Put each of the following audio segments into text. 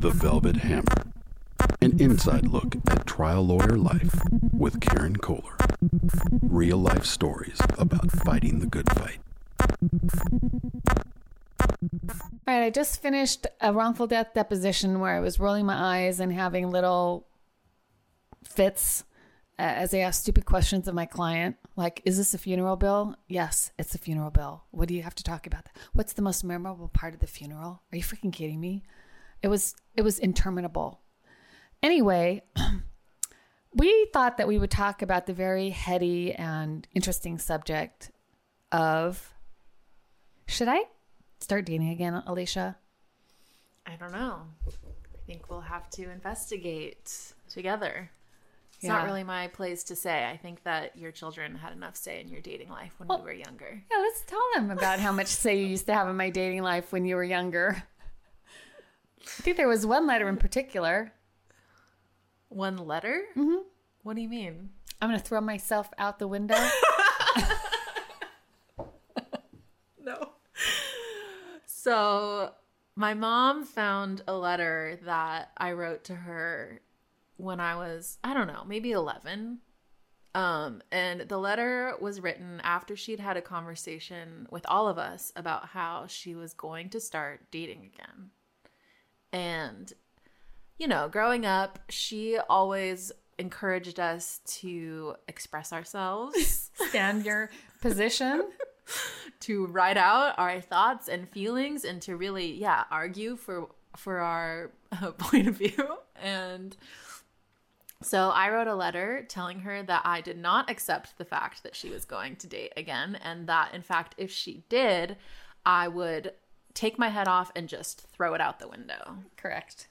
The Velvet Hammer. An inside look at trial lawyer life with Karen Koehler. Real life stories about fighting the good fight. All right, I just finished a wrongful death deposition where I was rolling my eyes and having little fits as I asked stupid questions of my client. Like, is this a funeral bill? Yes, it's a funeral bill. What do you have to talk about? What's the most memorable part of the funeral? Are you freaking kidding me? It was it was interminable. Anyway, we thought that we would talk about the very heady and interesting subject of should I start dating again, Alysha? I don't know. I think we'll have to investigate together. It's Yeah. not really my place to say. I think that your children had enough say in your dating life when you were younger. Yeah, let's tell them about how much say you used to have in my dating life when you were younger. I think there was one letter in particular. One letter? Mm-hmm. What do you mean? I'm going to throw myself out the window. No. So, my mom found a letter that I wrote to her when I was, I don't know, maybe 11. Um, and the letter was written after she'd had a conversation with all of us about how she was going to start dating again. And, you know, growing up, she always encouraged us to express ourselves Stand your position. to write out our thoughts and feelings and to really yeah argue for for our uh, point of view and so i wrote a letter telling her that i did not accept the fact that she was going to date again and that in fact if she did i would take my head off and just throw it out the window Correct.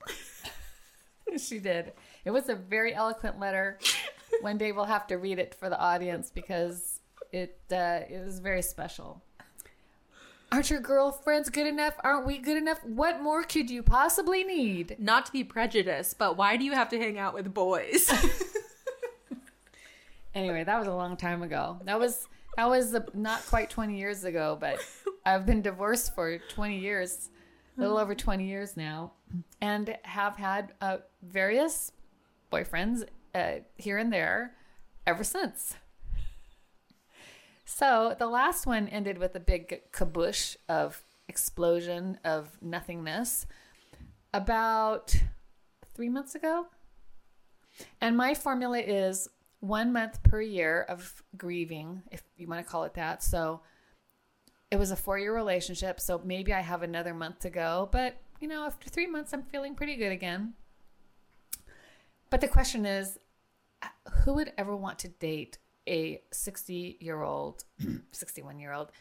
she did. It was a very eloquent letter. One day we'll have to read it for the audience because it uh, it was very special. Aren't your girlfriends good enough? Aren't we good enough? What more could you possibly need? not to be prejudiced but why do you have to hang out with boys Anyway, that was a long time ago. That was that was not quite 20 years ago, but I've been divorced for 20 years, a little over 20 years now, and have had uh, various boyfriends uh, here and there ever since. So the last one ended with a big kabush of explosion of nothingness about three months ago. And my formula is one month per year of grieving, if you want to call it that. So it was a four year relationship. So maybe I have another month to go. But, you know, after three months, I'm feeling pretty good again. But the question is who would ever want to date a 60 year old, 61 year old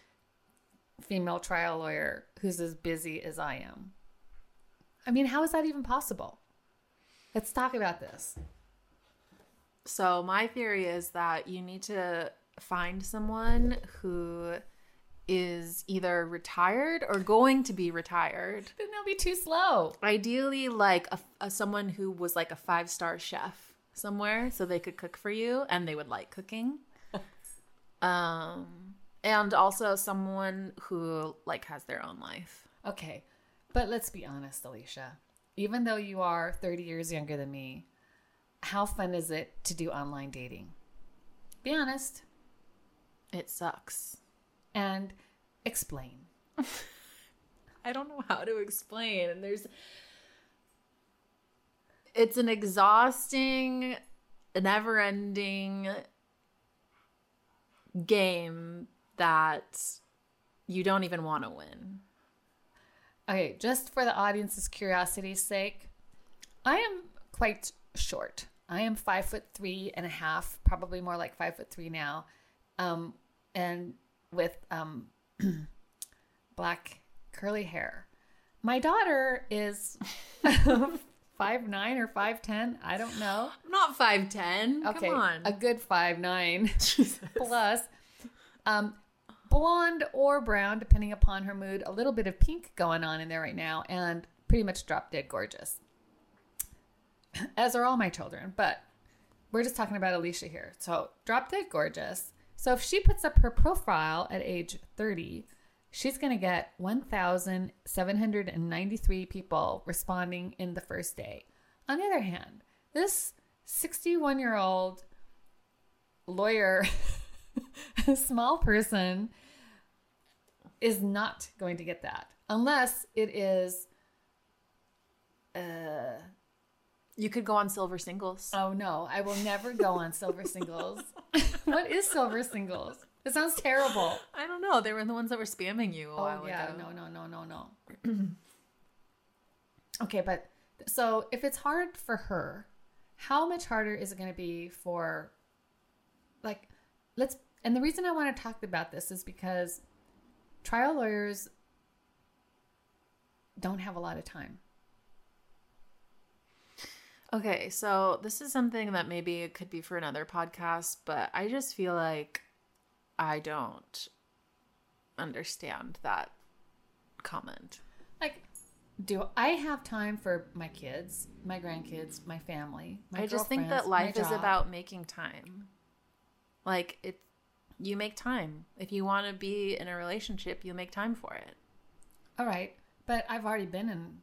female trial lawyer who's as busy as I am? I mean, how is that even possible? Let's talk about this. So my theory is that you need to find someone who is either retired or going to be retired. Then they'll be too slow. Ideally, like a, a someone who was like a five star chef somewhere, so they could cook for you and they would like cooking. um, and also someone who like has their own life. Okay, but let's be honest, Alysha. Even though you are 30 years younger than me, how fun is it to do online dating? Be honest It sucks. And explain. I don't know how to explain. And there's it's an exhausting, never ending game that you don't even want to win. Okay, just for the audience's curiosity's sake, I am quite short. I am five foot three and a half, probably more like five foot three now, um, and with um, black curly hair. My daughter is five nine or five ten. I don't know. Not 5'10. Okay, Come on. a good five nine Jesus. plus. Um, blonde or brown, depending upon her mood. A little bit of pink going on in there right now, and pretty much drop dead gorgeous. As are all my children, but we're just talking about Alysha here. So drop dead gorgeous. So if she puts up her profile at age 30, she's going to get 1,793 people responding in the first day. On the other hand, this 61 year old lawyer, small person, is not going to get that unless it is. Uh, You could go on Silver Singles. oh no, I will never go on Silver Singles. what is Silver Singles? It sounds terrible. I don't know. They were the ones that were spamming you a Oh while yeah, ago. no, no, no, no, no. okay, but so if it's hard for her, how much harder is it going to be for, like, let's. And the reason I want to talk about this is because trial lawyers don't have a lot of time. Okay, so this is something that maybe it could be for another podcast, but I just feel like I don't understand that comment. Like, do I have time for my kids, my grandkids, my family? My I just think that life is about making time. Like it you make time. If you want to be in a relationship, you make time for it. All right, but I've already been in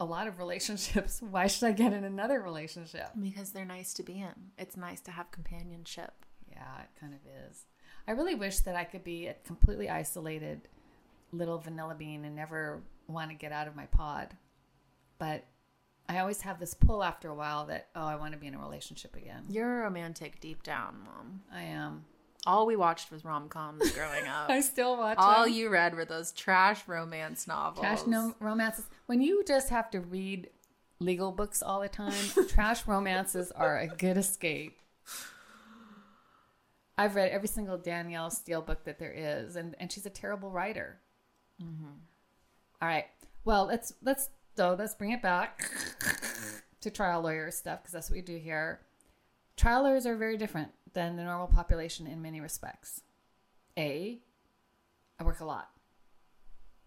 a lot of relationships. Why should I get in another relationship? Because they're nice to be in. It's nice to have companionship. Yeah, it kind of is. I really wish that I could be a completely isolated little vanilla bean and never want to get out of my pod. But I always have this pull after a while that, oh, I want to be in a relationship again. You're a romantic deep down, mom. I am. All we watched was rom coms growing up. I still watch All them. you read were those trash romance novels. trash no romances. When you just have to read legal books all the time, trash romances are a good escape. I've read every single Danielle Steel book that there is, and, and she's a terrible writer. Mm-hmm. All right. Well, let's let's so let's bring it back to trial lawyer stuff because that's what we do here. Trial lawyers are very different than the normal population in many respects. A, I work a lot.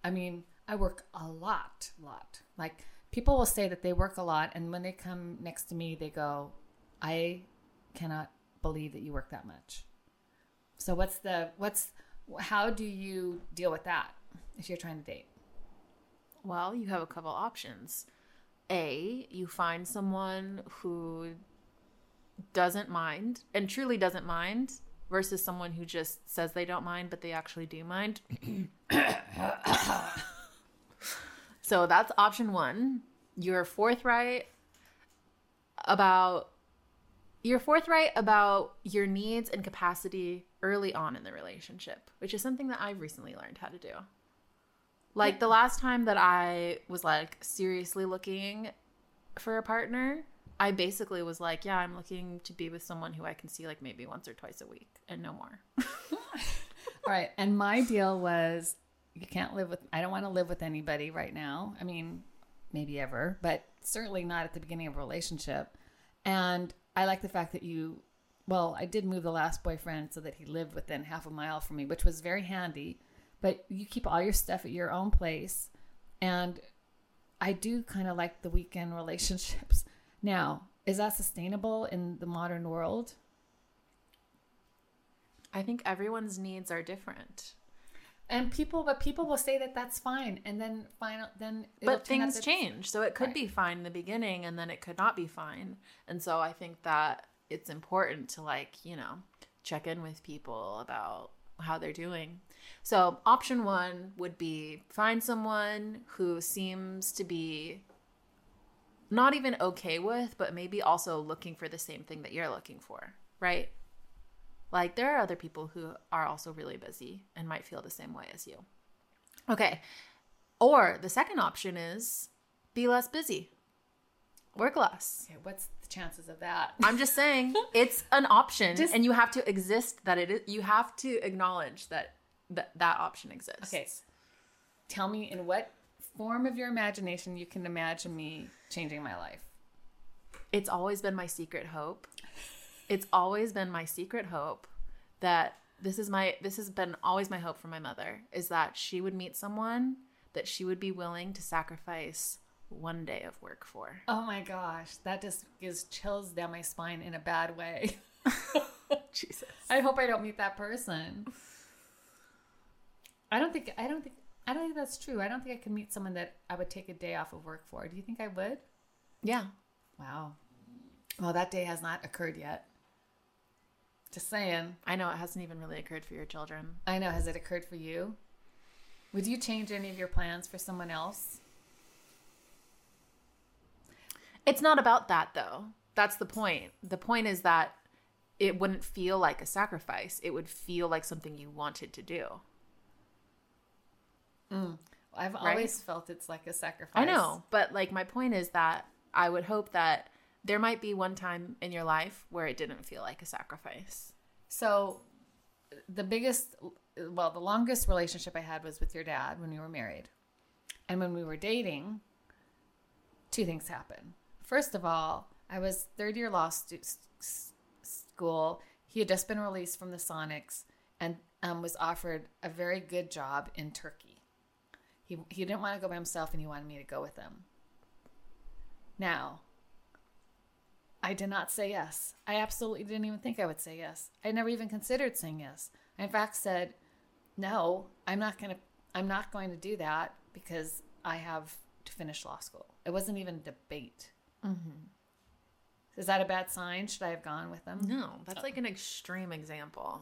I mean, I work a lot, lot. Like people will say that they work a lot, and when they come next to me, they go, "I cannot believe that you work that much." So what's the what's how do you deal with that if you're trying to date? Well, you have a couple options. A, you find someone who doesn't mind and truly doesn't mind versus someone who just says they don't mind but they actually do mind. so that's option 1. You're forthright about you're forthright about your needs and capacity early on in the relationship, which is something that I've recently learned how to do. Like the last time that I was like seriously looking for a partner, I basically was like, yeah, I'm looking to be with someone who I can see like maybe once or twice a week and no more. All right, and my deal was you can't live with I don't want to live with anybody right now. I mean, maybe ever, but certainly not at the beginning of a relationship. And I like the fact that you well, I did move the last boyfriend so that he lived within half a mile from me, which was very handy. But you keep all your stuff at your own place. And I do kind of like the weekend relationships. Now, is that sustainable in the modern world? I think everyone's needs are different. And people, but people will say that that's fine, and then final, then But things change. So it could Right. be fine in the beginning and then it could not be fine. And so I think that it's important to like, you know, check in with people about how they're doing. So option 1 would be find someone who seems to be not even okay with, but maybe also looking for the same thing that you're looking for, right? Like there are other people who are also really busy and might feel the same way as you. Okay. Or the second option is be less busy. Work less. Okay, what's the chances of that? I'm just saying it's an option Just- and you have to exist that it is you have to acknowledge that that, that option exists. Okay, tell me in what form of your imagination you can imagine me changing my life. It's always been my secret hope. It's always been my secret hope that this is my this has been always my hope for my mother is that she would meet someone that she would be willing to sacrifice one day of work for. Oh my gosh, that just gives chills down my spine in a bad way. Jesus. I hope I don't meet that person. I don't think I don't think I don't think that's true. I don't think I could meet someone that I would take a day off of work for. Do you think I would? Yeah. Wow. Well, that day has not occurred yet. Just saying. I know it hasn't even really occurred for your children. I know. Has it occurred for you? Would you change any of your plans for someone else? It's not about that though. That's the point. The point is that it wouldn't feel like a sacrifice. It would feel like something you wanted to do. I've Right? always felt it's like a sacrifice. I know, but like my point is that I would hope that there might be one time in your life where it didn't feel like a sacrifice. So, the biggest, well, the longest relationship I had was with your dad when we were married. And when we were dating, two things happened. First of all, I was third year law stu- school. He had just been released from the Sonics and um, was offered a very good job in Turkey. He, he didn't want to go by himself and he wanted me to go with him. Now, I did not say yes. I absolutely didn't even think I would say yes. I never even considered saying yes. I in fact said, "No, I'm not going to I'm not going to do that because I have to finish law school." It wasn't even a debate. Mm-hmm. Is that a bad sign? Should I have gone with them? No, that's like an extreme example.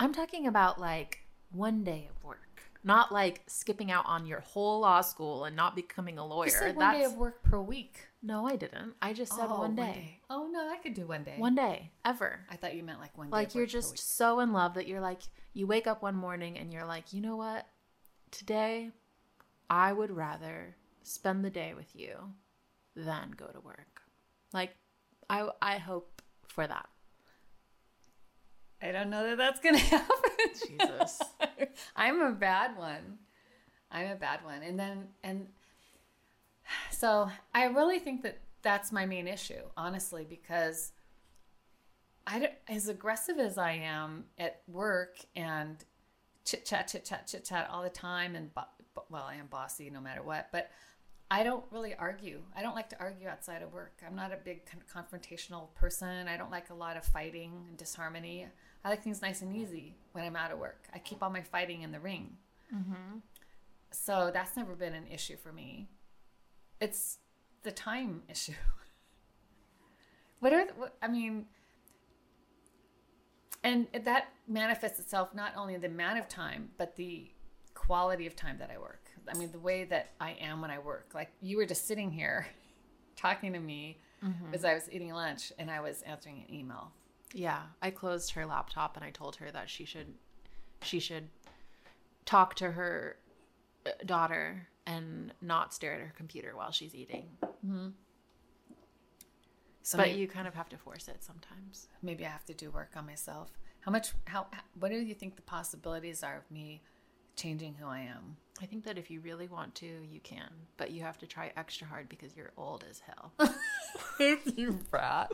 I'm talking about like one day of work, not like skipping out on your whole law school and not becoming a lawyer. You said one day of work per week. no, I didn't. I just said Oh, one day. Oh no, I could do one day. One day ever. I thought you meant like one day. Like you're just so in love that you're like you wake up one morning and you're like, "You know what? Today I would rather spend the day with you than go to work." Like I I hope for that. I don't know that that's going to happen. Jesus. I'm a bad one. I'm a bad one. And then, and so I really think that that's my main issue, honestly, because I as aggressive as I am at work and chit chat, chit chat, chit chat all the time, and bo- well, I am bossy no matter what, but I don't really argue. I don't like to argue outside of work. I'm not a big con- confrontational person. I don't like a lot of fighting and disharmony. I like things nice and easy when I'm out of work. I keep all my fighting in the ring. Mm-hmm. So that's never been an issue for me. It's the time issue. what are the, what, I mean? And that manifests itself not only in the amount of time, but the quality of time that I work. I mean, the way that I am when I work. Like you were just sitting here talking to me mm-hmm. as I was eating lunch and I was answering an email. Yeah, I closed her laptop and I told her that she should she should talk to her uh, daughter and not stare at her computer while she's eating. So but maybe, you kind of have to force it sometimes. maybe I have to do work on myself. How much? How? What do you think the possibilities are of me changing who I am? I think that if you really want to, you can, but you have to try extra hard because you're old as hell. you brat.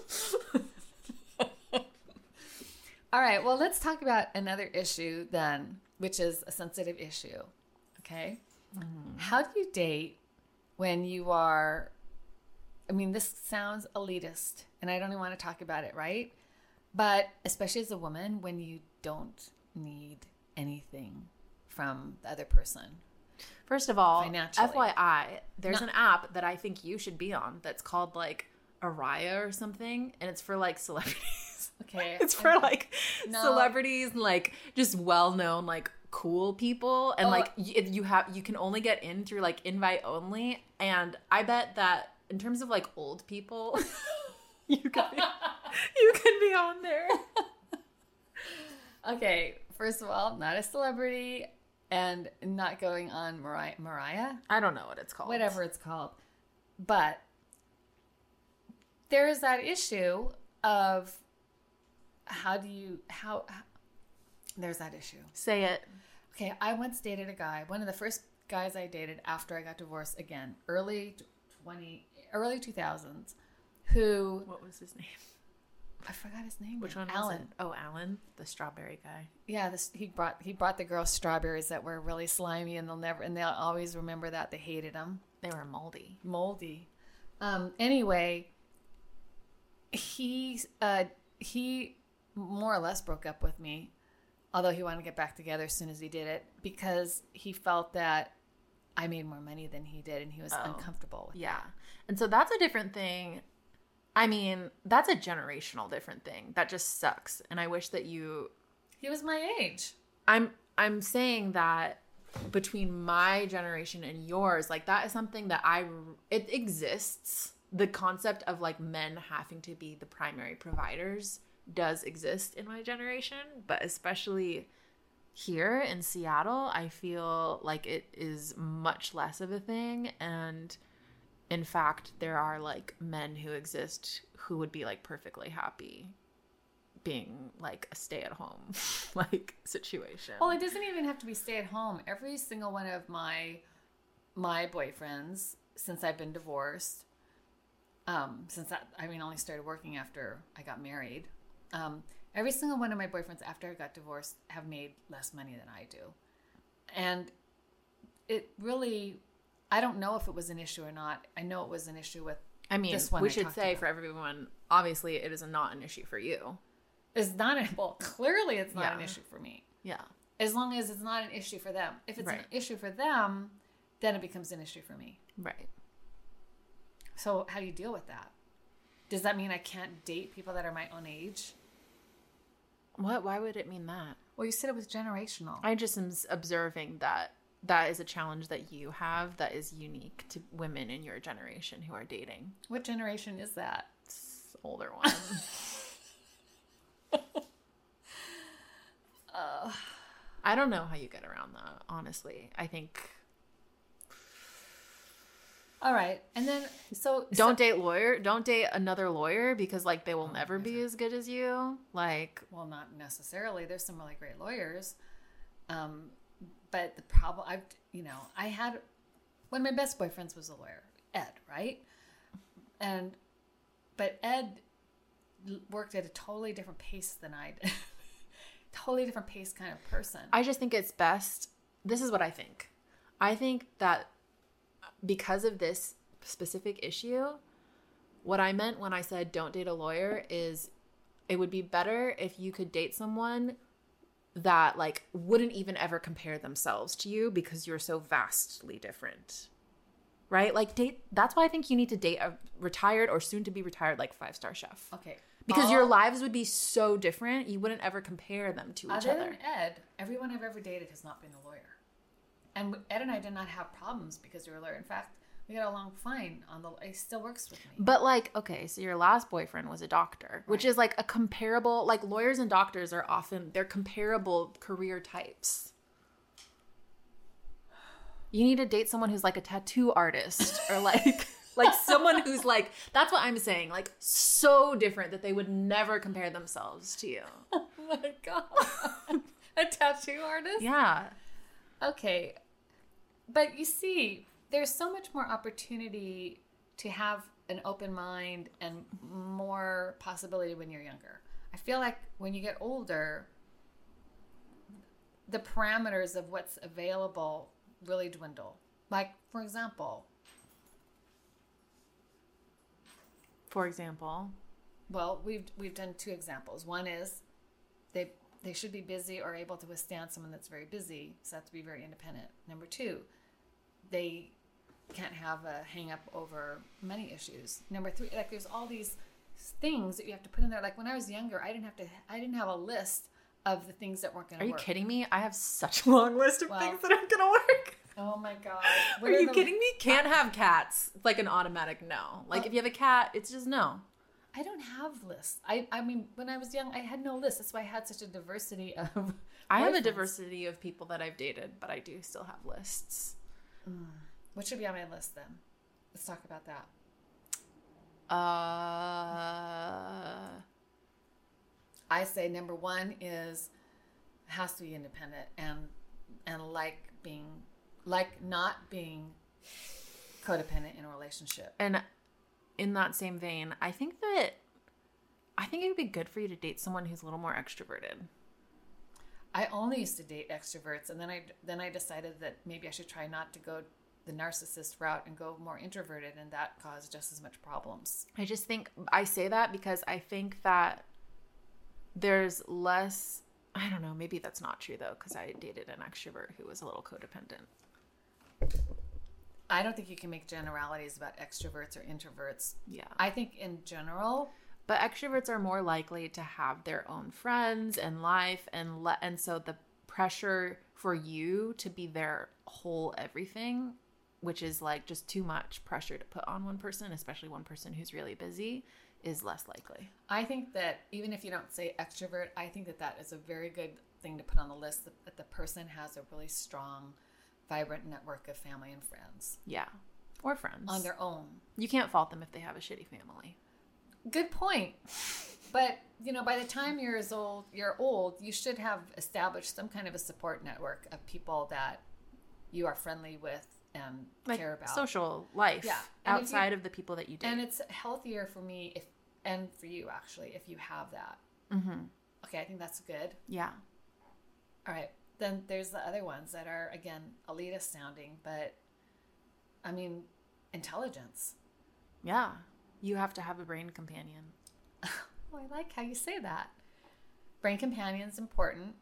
All right. Well, let's talk about another issue then, which is a sensitive issue. Okay. Mm-hmm. How do you date when you are? I mean, this sounds elitist, and I don't even want to talk about it, right? But especially as a woman, when you don't need anything from the other person. First of all, FYI, there's No. an app that I think you should be on that's called like Araya or something, and it's for like celebrities. Okay. it's for like No. celebrities and like just well-known like cool people and Oh. like y- you have you can only get in through like invite only and i bet that in terms of like old people you could be, you could be on there Okay, first of all, not a celebrity and not going on Mariah, Mariah, i don't know what it's called whatever it's called. But there is that issue of how do you how, how there's that issue. say it Okay, I once dated a guy, one of the first guys I dated after I got divorced again, early 20 early 2000s, who what was his name I forgot his name. which one Alan. oh alan the strawberry guy Yeah, this he brought he brought the girls strawberries that were really slimy, and they'll never and they'll always remember that they hated them, they were moldy moldy. Um, anyway, he uh, he more or less broke up with me although he wanted to get back together as soon as he did it because he felt that I made more money than he did and he was Oh. uncomfortable with Yeah. And so that's a different thing. I mean, that's a generational different thing. That just sucks. And I wish that you He was my age. I'm I'm saying that between my generation and yours, like that is something that I it exists. The concept of like men having to be the primary providers does exist in my generation, but especially here in Seattle, I feel like it is much less of a thing and in fact, there are like men who exist who would be like perfectly happy being like a stay at home like situation. Well, it doesn't even have to be stay at home. Every single one of my my boyfriends since I've been divorced, um, since that I mean, only started working after I got married. Um, every single one of my boyfriends after I got divorced have made less money than I do, and it really, I don't know if it was an issue or not. I know it was an issue with. I mean, this one we I should say about. for everyone, obviously, it is not an issue for you. It's not a, well, clearly it's not an issue for me. Yeah. as long as it's not an issue for them. If it's an issue for them, then it becomes an issue for me. Right. So how do you deal with that? Does that mean I can't date people that are my own age? What? Why would it mean that? Well, you said it was generational. I just am observing that that is a challenge that you have that is unique to women in your generation who are dating. what generation is that? Older one. I don't know how you get around that, honestly. I think All right, and then so don't date lawyer, don't date another lawyer because like they will never be as good as you. Like well, not necessarily. There's some really great lawyers, um, but the problem I've you know I had one of my best boyfriends was a lawyer, Ed, right? And but Ed worked at a totally different pace than I did. totally different pace kind of person. I just think it's best. This is what I think. I think that because of this specific issue, what I meant when I said don't date a lawyer is it would be better if you could date someone that like wouldn't even ever compare themselves to you because you're so vastly different. Right? Like date that's why I think you need to date a retired or soon to be retired like five-star chef. okay. Because your lives would be so different, you wouldn't ever compare them to each Other other. than Ed, everyone I've ever dated has not been a lawyer. And Ed and I did not have problems because we were a lawyer. In fact, we got along fine. On the, he still works with me. But like, okay, so your last boyfriend was a doctor, which is like a comparable like lawyers and doctors are often they're comparable career types. You need to date someone who's like a tattoo artist or like like someone who's like that's what I'm saying, like so different that they would never compare themselves to you. oh my god, a tattoo artist. Yeah. Okay, but you see, there's so much more opportunity to have an open mind and more possibility when you're younger. I feel like when you get older, the parameters of what's available really dwindle. Like, for example, For example, well, we've we've done two examples. One is they they should be busy or able to withstand someone that's very busy, so they have to be very independent. Number two, they can't have a hang up over money issues. Number three, like there's all these things that you have to put in there. Like when I was younger, I didn't have to I didn't have a list of the things that weren't going to. are you work. kidding me? I have such a long list of Well- things that aren't gonna work. Oh my god. Are What you kidding me? Can't have cats. It's like an automatic no. Like Well- if you have a cat, it's just no. I don't have lists. I I mean, when I was young, I had no list. That's why I had such a diversity of I have a diversity of people that I've dated, but I do still have lists. What should be on my list then? Let's talk about that. Uh, I say number one is has to be independent and and like being like not being codependent in a relationship. and in that same vein, I think that I think it would be good for you to date someone who's a little more extroverted. I only used to date extroverts, and then I then I decided that maybe I should try not to go the narcissist route and go more introverted, and that caused just as much problems. I just think I say that because I think that there's less I don't know. Maybe that's not true though, because I dated an extrovert who was a little codependent. I don't think you can make generalities about extroverts or introverts. Yeah. I think in general, But extroverts are more likely to have their own friends and life, and le- and so the pressure for you to be their whole everything, which is like just too much pressure to put on one person, especially one person who's really busy, is less likely. I think that even if you don't say extrovert, I think that that is a very good thing to put on the list that, that the person has a really strong, vibrant network of family and friends Yeah, or friends on their own. You can't fault them if they have a shitty family. Good point. But you know, by the time you're as old, you're old, you should have established some kind of a support network of people that you are friendly with and Like care about. social life Yeah, and if you- outside of the people that you date. and it's healthier for me if and for you actually if you have that. mm-hmm. Okay, I think that's good. Yeah. All right. Then there's the other ones that are again elitist sounding, but I mean intelligence. Yeah. You have to have a brain companion. Oh, I like how you say that. Brain companion is important.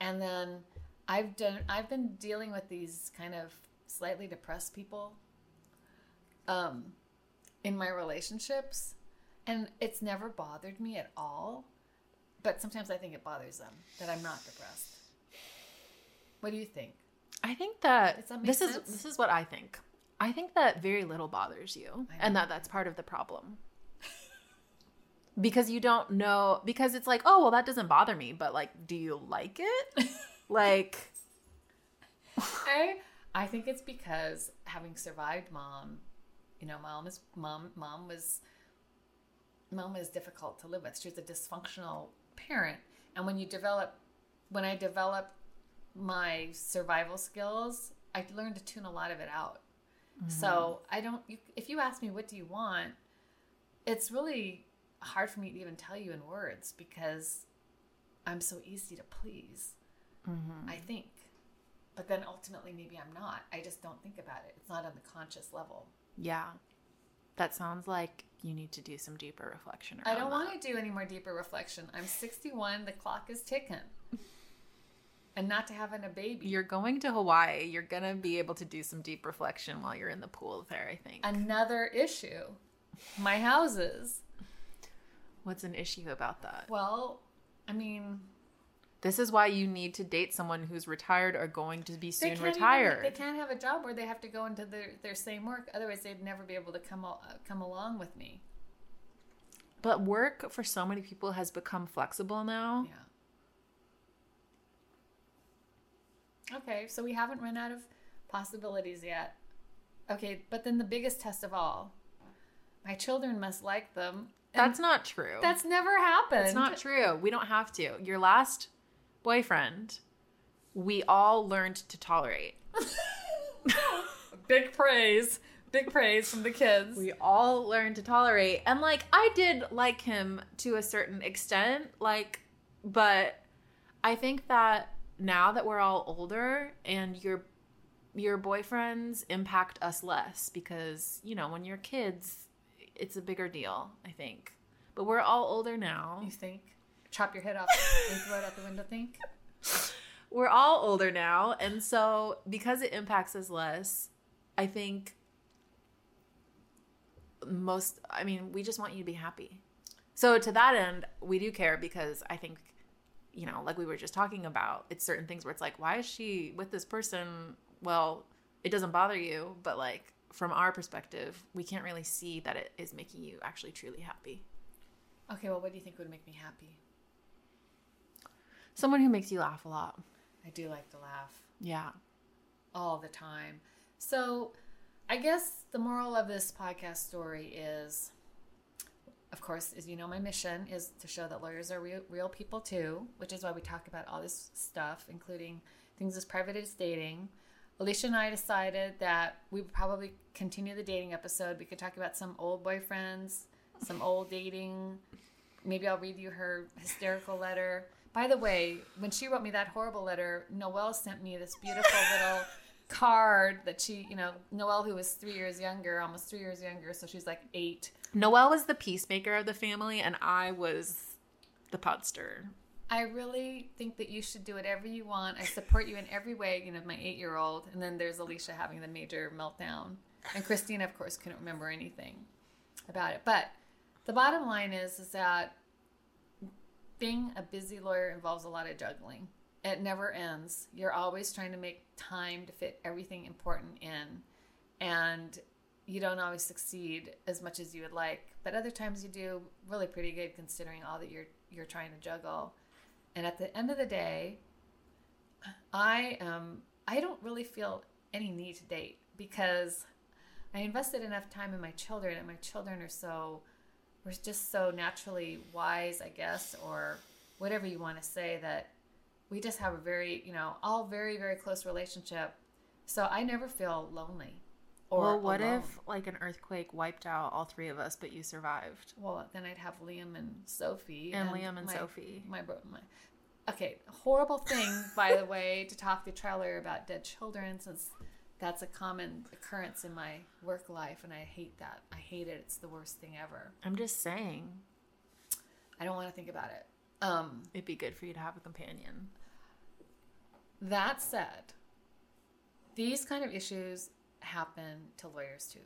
And then I've done I've been dealing with these kind of slightly depressed people um in my relationships and it's never bothered me at all. But sometimes I think it bothers them that I'm not depressed. What do you think? I think that, that this is this is what I think. I think that very little bothers you, and that that's part of the problem. because you don't know because it's like, oh, well that doesn't bother me, but like do you like it? like I I think it's because having survived mom, you know, mom is mom mom was mom is difficult to live with. She was a dysfunctional parent. And when you develop when I developed my survival skills, I learned to tune a lot of it out. Mm-hmm. So I don't you, if you ask me what do you want, it's really hard for me to even tell you in words because I'm so easy to please. Mm-hmm. I think. But then ultimately, maybe I'm not. I just don't think about it. It's not on the conscious level. yeah. That sounds like you need to do some deeper reflection I don't that. want to do any more deeper reflection. I'm 61. The clock is ticking. And not to having a baby. You're going to Hawaii. You're going to be able to do some deep reflection while you're in the pool there, I think. Another issue. My houses. What's an issue about that? Well, I mean, This is why you need to date someone who's retired or going to be soon even- retired. they can't have a job where they have to go into their, their same work. Otherwise, they'd never be able to come uh, come along with me. But work for so many people has become flexible now. Yeah. Okay, so we haven't run out of possibilities yet. Okay, but then the biggest test of all my children must like them. That's not true. that's never happened. It's not true. We don't have to. Your last boyfriend, we all learned to tolerate. Big praise. Big praise from the kids. We all learned to tolerate. And like I did like him to a certain extent, like but I think that now that we're all older and your your boyfriends impact us less because, you know, when you're kids, it's a bigger deal, I think. But we're all older now. you think? Chop your head off and throw it out the window, think? we're all older now and so because it impacts us less i think most i mean we just want you to be happy so to that end we do care because i think you know like we were just talking about it's certain things where it's like why is she with this person well it doesn't bother you but like from our perspective we can't really see that it is making you actually truly happy Okay, well, what do you think would make me happy? someone who makes you laugh a lot I do like to laugh. yeah all the time. So, I guess the moral of this podcast story is of course, as you know, my mission is to show that lawyers are real, real people too, which is why we talk about all this stuff, including things as private as dating. Alysha and I decided that we would probably continue the dating episode. We could talk about some old boyfriends, some old dating. Maybe I'll read you her hysterical letter. By the way, when she wrote me that horrible letter, Noelle sent me this beautiful little card that she, you know, Noelle, who was three years younger, almost three years younger, so she's like eight. Noelle was the peacemaker of the family, and I was the podster. I really think that you should do whatever you want. I support you in every way. You know, my eight year old, and then there's Alysha having the major meltdown, and Christine, of course, couldn't remember anything about it. But the bottom line is, is that being a busy lawyer involves a lot of juggling. It never ends. You're always trying to make time to fit everything important in, and you don't always succeed as much as you would like. But other times you do really pretty good considering all that you're you're trying to juggle. And at the end of the day, I um I don't really feel any need to date because I invested enough time in my children and my children are so we're just so naturally wise, I guess, or whatever you want to say that we just have a very, you know, all very very close relationship. So I never feel lonely. Or well, what alone. if like an earthquake wiped out all three of us, but you survived? Well, then I'd have Liam and Sophie, and, and Liam and my, Sophie. My, my okay, horrible thing by the way to talk to trial lawyer about dead children, since that's a common occurrence in my work life, and I hate that. I hate it. It's the worst thing ever. I'm just saying. I don't want to think about it. Um, It'd be good for you to have a companion. That said, these kind of issues happen to lawyers too.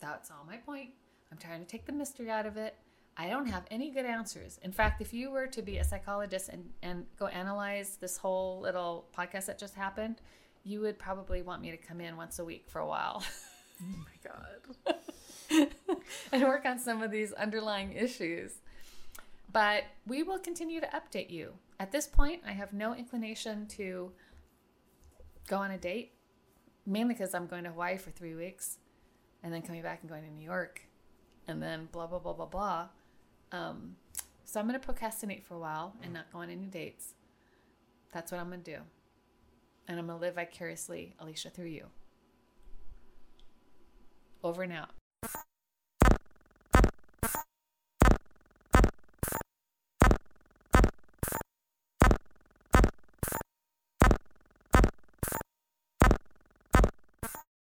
That's all my point. I'm trying to take the mystery out of it. I don't have any good answers. In fact, if you were to be a psychologist and, and go analyze this whole little podcast that just happened, you would probably want me to come in once a week for a while. Oh my God. and work on some of these underlying issues. But we will continue to update you. At this point, I have no inclination to go on a date mainly because I'm going to Hawaii for three weeks and then coming back and going to New York and then blah, blah, blah, blah, blah. Um, so I'm going to procrastinate for a while and not go on any dates. That's what I'm going to do. And I'm going to live vicariously, Alysha, through you. Over and out.